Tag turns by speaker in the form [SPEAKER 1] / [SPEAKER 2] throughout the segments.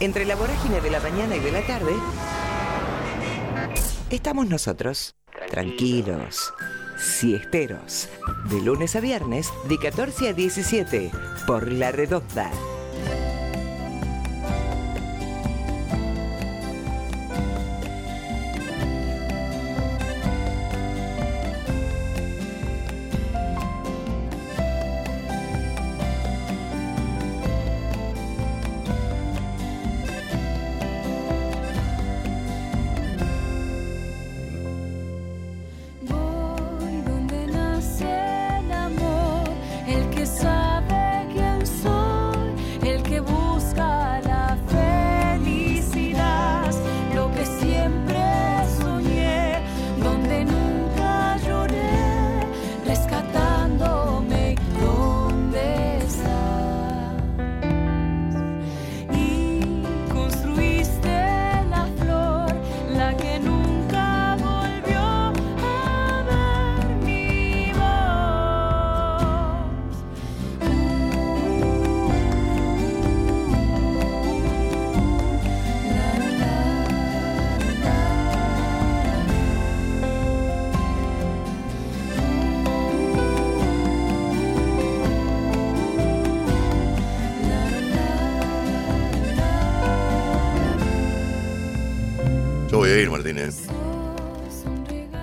[SPEAKER 1] Entre la vorágine de la mañana y de la tarde, estamos nosotros, tranquilos, siesteros, de lunes a viernes, de 14 a 17, por La Redonda.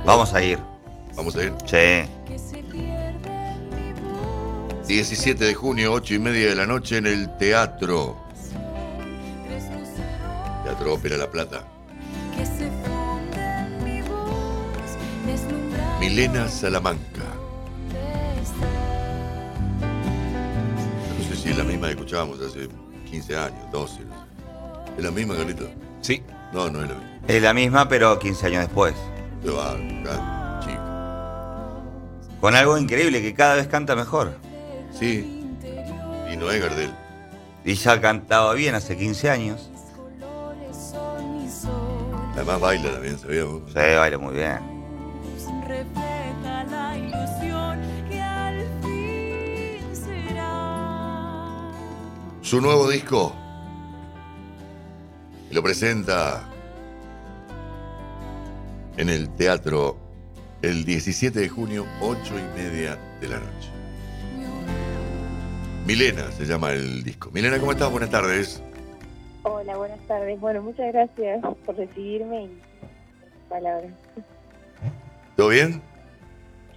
[SPEAKER 2] Vamos a ir.
[SPEAKER 3] Vamos a ir.
[SPEAKER 2] Sí.
[SPEAKER 3] 17 de junio, 8 y media de la noche en el Teatro. Teatro Ópera La Plata. Milena Salamanca. No sé si es la misma que escuchábamos hace 15 años, 12. no sé. ¿Es la misma, Carlito?
[SPEAKER 2] Sí.
[SPEAKER 3] No, no es la misma.
[SPEAKER 2] Es la misma, pero 15 años después.
[SPEAKER 3] Se va, acá, chico.
[SPEAKER 2] Con algo increíble, que cada vez canta mejor.
[SPEAKER 3] Sí. Y no es Gardel.
[SPEAKER 2] Y ya cantaba bien hace 15 años.
[SPEAKER 4] Colores son mi sol,
[SPEAKER 3] Además baila también, ¿sabíamos?
[SPEAKER 2] Sí, baila muy bien.
[SPEAKER 4] refleja la ilusión que al fin será.
[SPEAKER 3] Su nuevo disco. Lo presenta en el teatro el 17 de junio, 8 y media de la noche. Milena se llama el disco. Milena, ¿cómo estás? Buenas tardes.
[SPEAKER 5] Hola, buenas tardes. Bueno, muchas gracias por recibirme y palabras.
[SPEAKER 3] ¿Todo bien?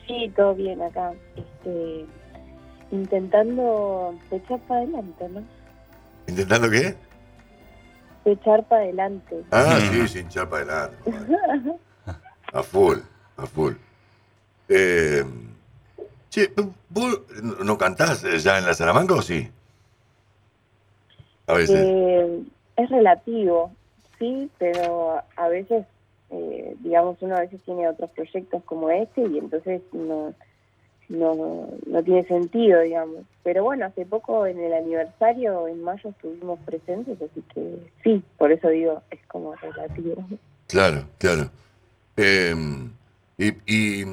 [SPEAKER 5] Sí, todo bien acá. Este, intentando echar para adelante, ¿no?
[SPEAKER 3] ¿Intentando qué?
[SPEAKER 5] Echar para adelante.
[SPEAKER 3] Ah, sí, sin echar para adelante. A full, a full. Eh, che, ¿vos no cantás ya en la Salamanca o sí? A veces.
[SPEAKER 5] Eh, es relativo, sí, pero a veces, eh, digamos, uno a veces tiene otros proyectos como este y entonces no, no, no tiene sentido, digamos. Pero bueno, hace poco en el aniversario, en mayo, estuvimos presentes, así que sí, por eso digo, es como relativo.
[SPEAKER 3] Claro, claro. Eh, y, y,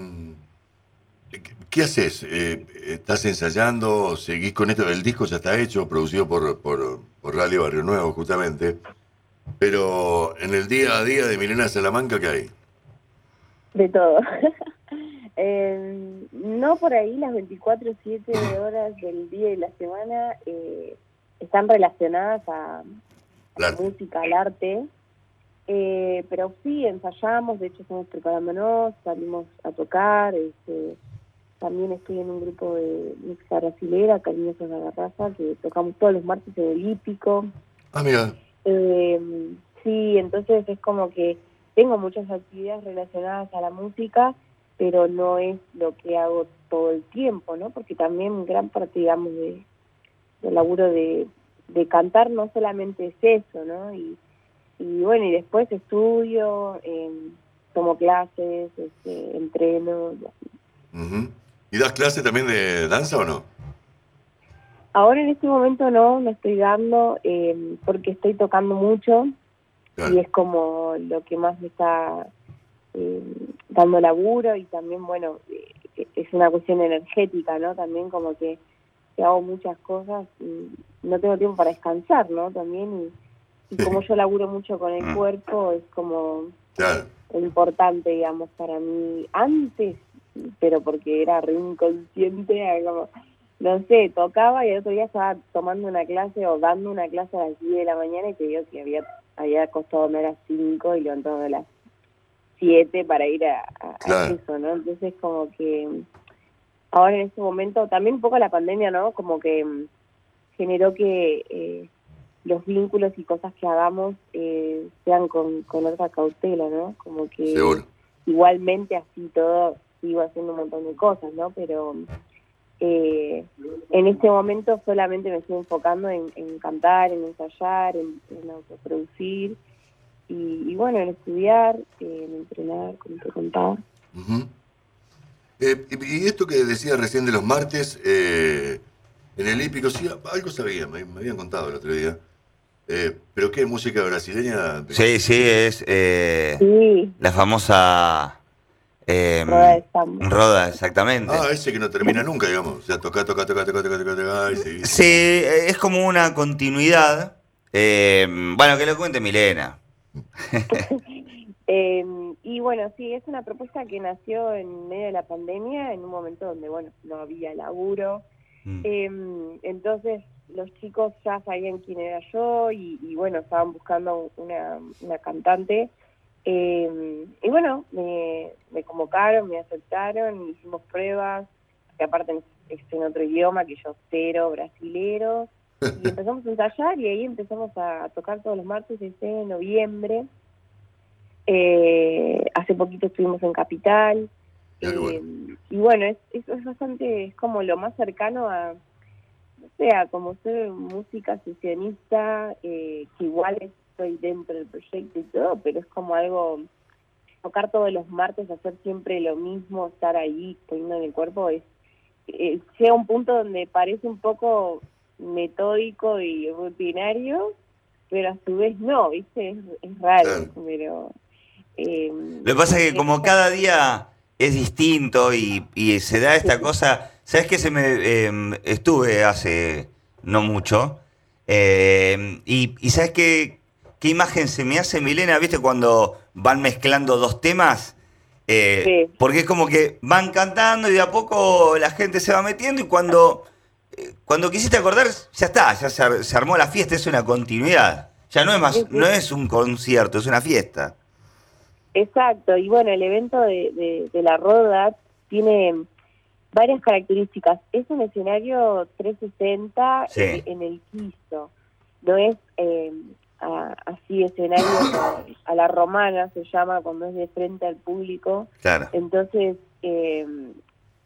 [SPEAKER 3] ¿qué- ¿Qué haces? Eh, ¿Estás ensayando? ¿Seguís con esto? El disco ya está hecho, producido por, por, por Radio Barrio Nuevo, justamente. Pero en el día a día de Milena Salamanca, ¿qué hay?
[SPEAKER 5] De todo. Eh, no por ahí las 24 7 horas del día y la semana eh, están relacionadas a, la música, al arte. Eh, pero sí, ensayamos, de hecho estamos preparándonos, salimos a tocar. Este, también estoy en un grupo de música brasilera, Cariñosos de la Garrafa, que tocamos todos los martes en el hípico.
[SPEAKER 3] Ah, mira.
[SPEAKER 5] Eh, sí, entonces es como que tengo muchas actividades relacionadas a la música, pero no es lo que hago todo el tiempo, ¿no? Porque también gran parte, digamos, de, del laburo de de cantar no solamente es eso, ¿no? Y, y bueno, y después estudio, eh, tomo clases, este, entreno. y así.
[SPEAKER 3] ¿Y das clase también de danza o no?
[SPEAKER 5] Ahora en este momento no, no estoy dando eh, porque estoy tocando mucho
[SPEAKER 3] Claro.
[SPEAKER 5] y es como lo que más me está eh, dando laburo y también, bueno, eh, es una cuestión energética, ¿no? También como que, que hago muchas cosas y no tengo tiempo para descansar, ¿no? También y, y como yo laburo mucho con el
[SPEAKER 2] Mm.
[SPEAKER 5] cuerpo es como
[SPEAKER 3] Claro.
[SPEAKER 5] importante, digamos, para mí antes, pero porque era re inconsciente, como, no sé, tocaba y el otro día estaba tomando una clase o dando una clase a las 10 de la mañana y te digo que había, había acostado a las 5 y levantándome a las 7 para ir a, a- a
[SPEAKER 3] Claro.
[SPEAKER 5] eso, ¿no? Entonces como que ahora en este momento, también un poco la pandemia, ¿no? Como que mm, generó que eh, los vínculos y cosas que hagamos eh, sean con, con otra cautela, ¿no? Como que
[SPEAKER 3] Seguro.
[SPEAKER 5] igualmente así todo sigo haciendo un montón de cosas, ¿no? Pero eh, en este momento solamente me estoy enfocando en, en cantar, en ensayar, en, en autoproducir y, y bueno, en estudiar, en entrenar, como te contaba.
[SPEAKER 3] Ujú. Eh, y esto que decía recién de los martes, eh, en el hípico, sí, algo sabía, me, me habían contado el otro día. Eh, ¿Pero qué? ¿Música brasileña?
[SPEAKER 2] Sí, sí, es eh,
[SPEAKER 5] Sí,
[SPEAKER 2] la famosa eh,
[SPEAKER 5] Roda de Samba.
[SPEAKER 2] Roda, exactamente.
[SPEAKER 3] Ah, ese que no termina nunca, digamos. O sea, toca, toca, toca, toca, toca, toca, toca, y.
[SPEAKER 2] Sí, eh, es como una continuidad. Eh, bueno, que lo cuente Milena.
[SPEAKER 5] Eh, y bueno, sí, es una propuesta que nació en medio de la pandemia, en un momento donde, bueno, no había laburo.
[SPEAKER 2] Mm.
[SPEAKER 5] Eh, entonces los chicos ya sabían quién era yo y, y, bueno, estaban buscando una, una cantante. Eh, y bueno, me, me convocaron, me aceptaron, hicimos pruebas, que aparte es en otro idioma que yo cero, brasilero. Y empezamos a ensayar y ahí empezamos a tocar todos los martes desde noviembre. Eh, hace poquito estuvimos en Capital. Eh,
[SPEAKER 3] bueno.
[SPEAKER 5] y bueno, es, es, es bastante, es como lo más cercano a, no sé, a como ser música sesionista, eh, que igual estoy dentro del proyecto y todo, pero es como algo, tocar todos los martes, hacer siempre lo mismo, estar ahí poniendo en el cuerpo, es eh, llega un punto donde parece un poco metódico y rutinario, pero a su vez no, ¿viste? Es, es raro,
[SPEAKER 3] Claro.
[SPEAKER 5] pero... eh,
[SPEAKER 2] Lo que pasa es que como cada día es distinto y, y se da esta cosa, ¿sabes qué? Se me eh, estuve hace no mucho eh, y, y ¿sabes qué, qué imagen se me hace, Milena? ¿Viste cuando van mezclando dos temas? Eh,
[SPEAKER 5] Sí.
[SPEAKER 2] Porque es como que van cantando y de a poco la gente se va metiendo y cuando, eh, cuando quisiste acordar, ya está, ya se, ar- se armó la fiesta, es una continuidad. Ya no es más,
[SPEAKER 5] Sí, sí.
[SPEAKER 2] no es un concierto, es una fiesta.
[SPEAKER 5] Exacto, y bueno, el evento de, de, de la Roda tiene varias características. Es un escenario 360
[SPEAKER 2] Sí.
[SPEAKER 5] en, en el quiso, no es eh, a- así escenario a, a la romana, se llama cuando es de frente al público.
[SPEAKER 2] Claro.
[SPEAKER 5] Entonces, eh,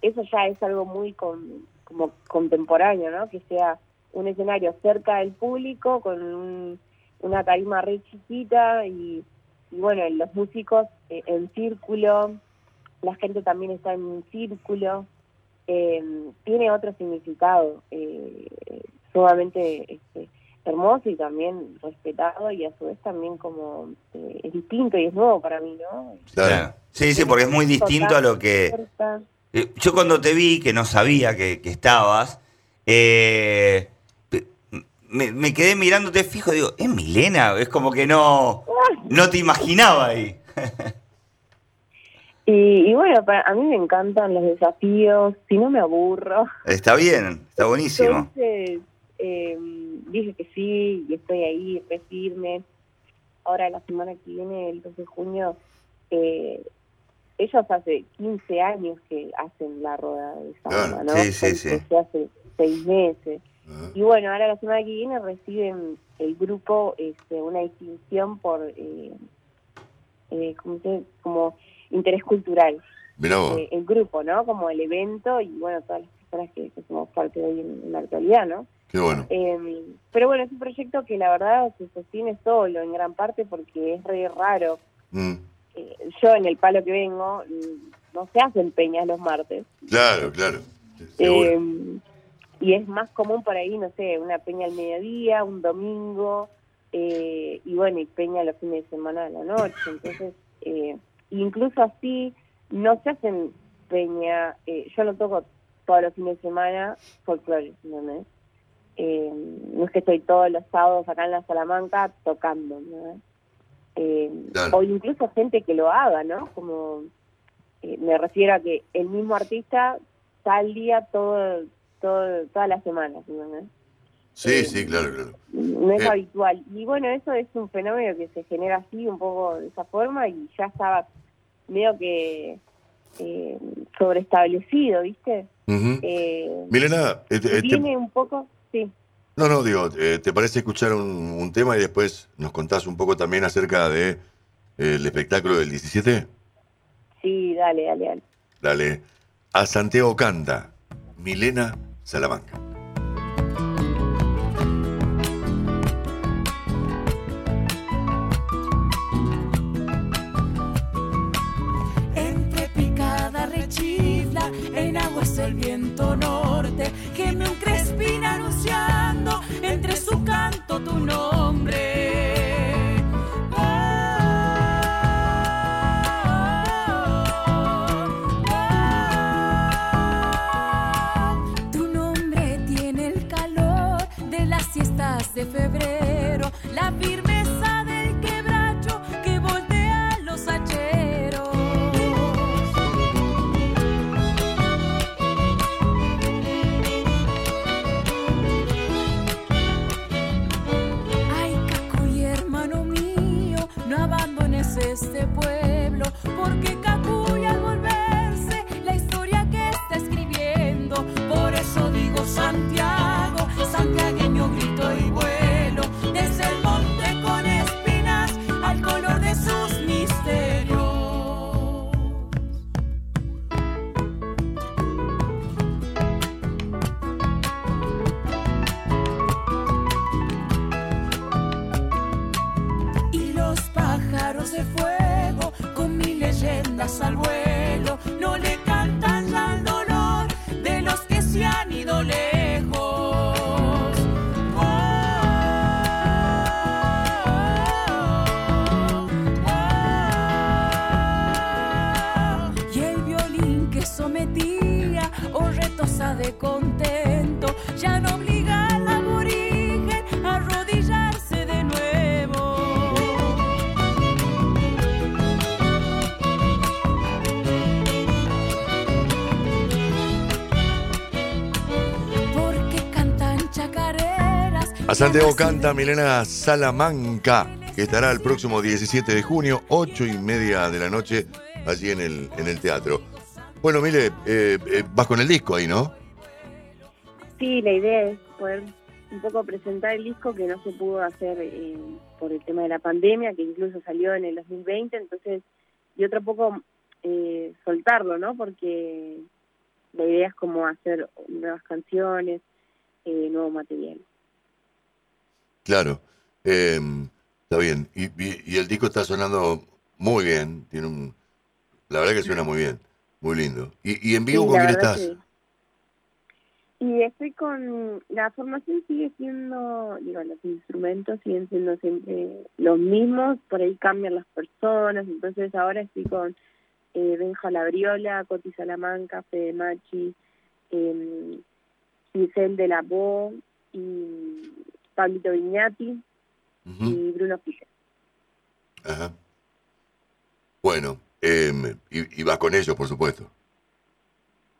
[SPEAKER 5] eso ya es algo muy con- como contemporáneo, ¿no? Que sea un escenario cerca del público con un- una tarima re chiquita y, y bueno, los músicos eh, en círculo, la gente también está en un círculo, eh, tiene otro significado eh, sumamente este, hermoso y también respetado y a su vez también como eh, es distinto y es nuevo para mí, ¿no?
[SPEAKER 3] Claro.
[SPEAKER 2] Sí, sí, porque es muy distinto a lo que... Eh, Yo cuando te vi, que no sabía que, que estabas, eh, me, me quedé mirándote fijo, digo, ¿es Milena? Es como que no, no te imaginaba ahí.
[SPEAKER 5] Y, y bueno, para, a mí me encantan los desafíos, si no me aburro.
[SPEAKER 2] Está bien, está buenísimo.
[SPEAKER 5] Entonces eh, dije que sí y estoy ahí, re firme. Ahora la semana que viene, el 12 de junio, eh, ellos hace 15 años que hacen la rueda de samba, ¿no?
[SPEAKER 2] sí, sí, sí.
[SPEAKER 5] hace seis meses.
[SPEAKER 3] Ah,
[SPEAKER 5] Y bueno, ahora la semana que viene reciben el grupo este, una distinción por, eh, eh, ¿cómo se dice? como interés cultural. Eh, el grupo, ¿no? Como el evento y bueno, todas las personas que, que somos parte de hoy en, en la actualidad, ¿no?
[SPEAKER 3] Qué bueno.
[SPEAKER 5] Eh, pero bueno, es un proyecto que la verdad se sostiene solo en gran parte porque es re raro.
[SPEAKER 3] Mm,
[SPEAKER 5] Eh, yo en el palo que vengo mm, no se hacen peñas los martes.
[SPEAKER 3] Claro, claro.
[SPEAKER 5] Eh, y es más común por ahí, no sé, una peña al mediodía, un domingo, eh, y bueno, y peña los fines de semana a la noche. Entonces, eh, incluso así, no se hacen peña, eh, yo no toco todos los fines de semana folclore, ¿entendés? Eh, no es que estoy todos los sábados acá en la Salamanca tocando, ¿no? Eh,
[SPEAKER 3] Claro.
[SPEAKER 5] O incluso gente que lo haga, ¿no? Como eh, me refiero a que el mismo artista tal día todo, todo todas las semanas.
[SPEAKER 3] Sí, sí, claro, claro.
[SPEAKER 5] No es
[SPEAKER 3] Eh.
[SPEAKER 5] habitual. Y bueno, eso es un fenómeno que se genera así, un poco de esa forma, y ya estaba medio que eh, sobreestablecido, ¿viste? Eh,
[SPEAKER 3] Milena, eh, eh, te-
[SPEAKER 5] viene un poco, sí.
[SPEAKER 3] no, no, digo, eh, ¿te parece escuchar un, un tema y después nos contás un poco también acerca de el espectáculo del 17?
[SPEAKER 5] Sí, dale, dale, dale.
[SPEAKER 3] Dale. A Santiago canta Milena Salamanca.
[SPEAKER 4] El viento norte, que me un anunciando pueblo, porque Santiago
[SPEAKER 3] canta Milena Salamanca, que estará el próximo 17 de junio, 8 y media de la noche, allí en el, en el teatro. Bueno, Mile, eh, eh, vas con el disco ahí, ¿no?
[SPEAKER 5] Sí, la idea es poder un poco presentar el disco que no se pudo hacer eh, por el tema de la pandemia, que incluso salió en el 2020, entonces, y otro poco eh, soltarlo, ¿no? Porque la idea es como hacer nuevas canciones, eh, nuevo material.
[SPEAKER 3] Claro. Eh, está bien. Y, y- y el disco está sonando muy bien. Tiene un. La verdad que suena muy bien. Muy lindo. ¿Y, y en vivo
[SPEAKER 5] Sí,
[SPEAKER 3] con quién estás?
[SPEAKER 5] Y estoy con... La formación sigue siendo, digo, los instrumentos siguen siendo siempre los mismos, por ahí cambian las personas, entonces ahora estoy con eh, Benja Labriola, Coti Salamanca, Fede Machi, eh, Giselle de la Bo y Pablito Viñati y Bruno Fischer.
[SPEAKER 3] Ajá. Bueno, eh, y, y vas con ellos, por supuesto.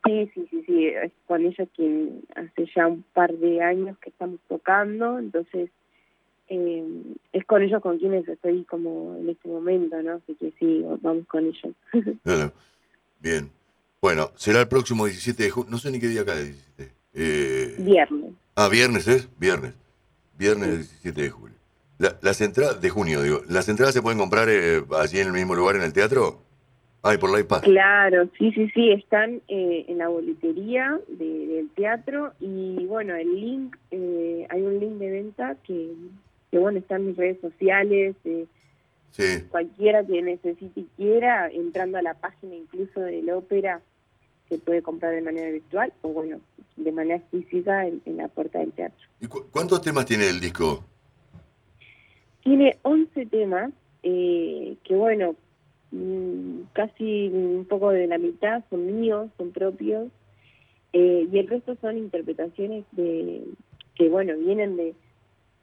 [SPEAKER 5] Sí, sí, sí, sí, es con ellos que hace ya un par de años que estamos tocando, entonces eh, es con ellos con quienes estoy como en este momento, ¿no? Así que sí, vamos con ellos.
[SPEAKER 3] Claro. Bien. Bueno, será el próximo 17 de junio. No sé ni qué día el 17. Eh,
[SPEAKER 5] Viernes.
[SPEAKER 3] ah, viernes es. Viernes. Viernes 17 de julio. La- las entradas de junio, digo. ¿Las entradas se pueden comprar eh, allí en el mismo lugar en el teatro? Ay, por la iPad.
[SPEAKER 5] Claro, sí, sí, sí, están eh, en la boletería de- del teatro y bueno, el link, eh, hay un link de venta que, que bueno, está en mis redes sociales, eh,
[SPEAKER 3] Sí.
[SPEAKER 5] cualquiera que necesite y quiera, entrando a la página incluso de la ópera, se puede comprar de manera virtual o bueno, de manera física en, en la puerta del teatro.
[SPEAKER 3] ¿Y cu- cuántos temas tiene el disco?
[SPEAKER 5] Tiene 11 temas, eh, que bueno, mm, casi un poco de la mitad son míos, son propios, eh, y el resto son interpretaciones de que bueno, vienen de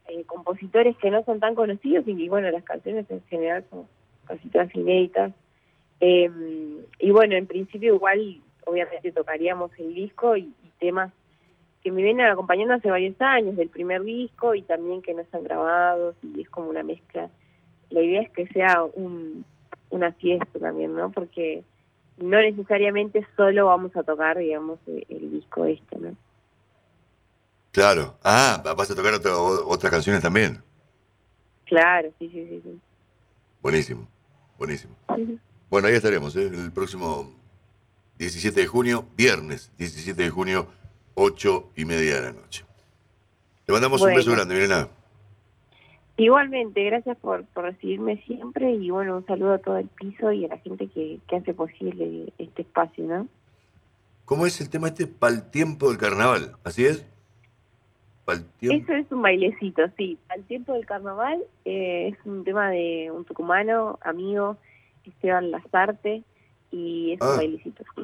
[SPEAKER 5] eh, compositores que no son tan conocidos y que bueno, las canciones en general son casi todas inéditas. Eh, y bueno, en principio igual, obviamente tocaríamos el disco y, y temas que me vienen acompañando hace varios años, del primer disco y también que no están grabados y es como una mezcla. La idea es que sea un, una fiesta también, ¿no? Porque no necesariamente solo vamos a tocar, digamos, el, el disco este, ¿no?
[SPEAKER 3] Claro. Ah, va- vas a tocar otra- otras canciones también.
[SPEAKER 5] Claro, sí, sí, sí. sí.
[SPEAKER 3] Buenísimo, buenísimo. Bueno, ahí estaremos, ¿eh? el próximo 17 de junio, viernes 17 de junio, 8 y media de la noche. Le mandamos un beso grande, Milena.
[SPEAKER 5] Igualmente, gracias por, por recibirme siempre y bueno, un saludo a todo el piso y a la gente que, que hace posible este espacio, ¿no?
[SPEAKER 3] ¿Cómo es el tema este? Pal tiempo del carnaval, ¿así es?
[SPEAKER 5] Eso es un bailecito, sí. Al tiempo del carnaval eh, es un tema de un tucumano, amigo, Esteban Lazarte, y es
[SPEAKER 3] Ah.
[SPEAKER 5] un bailecito, sí.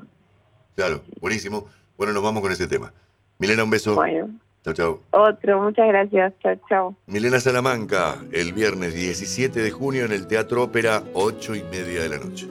[SPEAKER 3] Claro, buenísimo. Bueno, nos vamos con ese tema. Milena, un beso.
[SPEAKER 5] Bueno,
[SPEAKER 3] Chao, chao.
[SPEAKER 5] otro, muchas gracias, chao, chao.
[SPEAKER 3] Milena Salamanca, el viernes 17 de junio en el Teatro Ópera, 8 y media de la noche.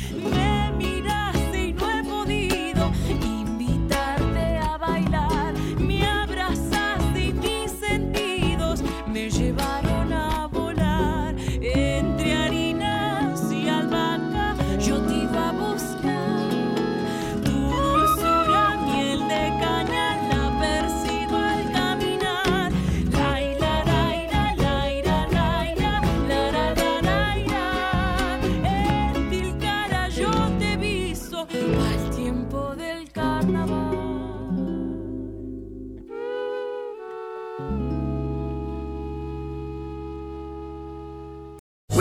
[SPEAKER 4] Yeah.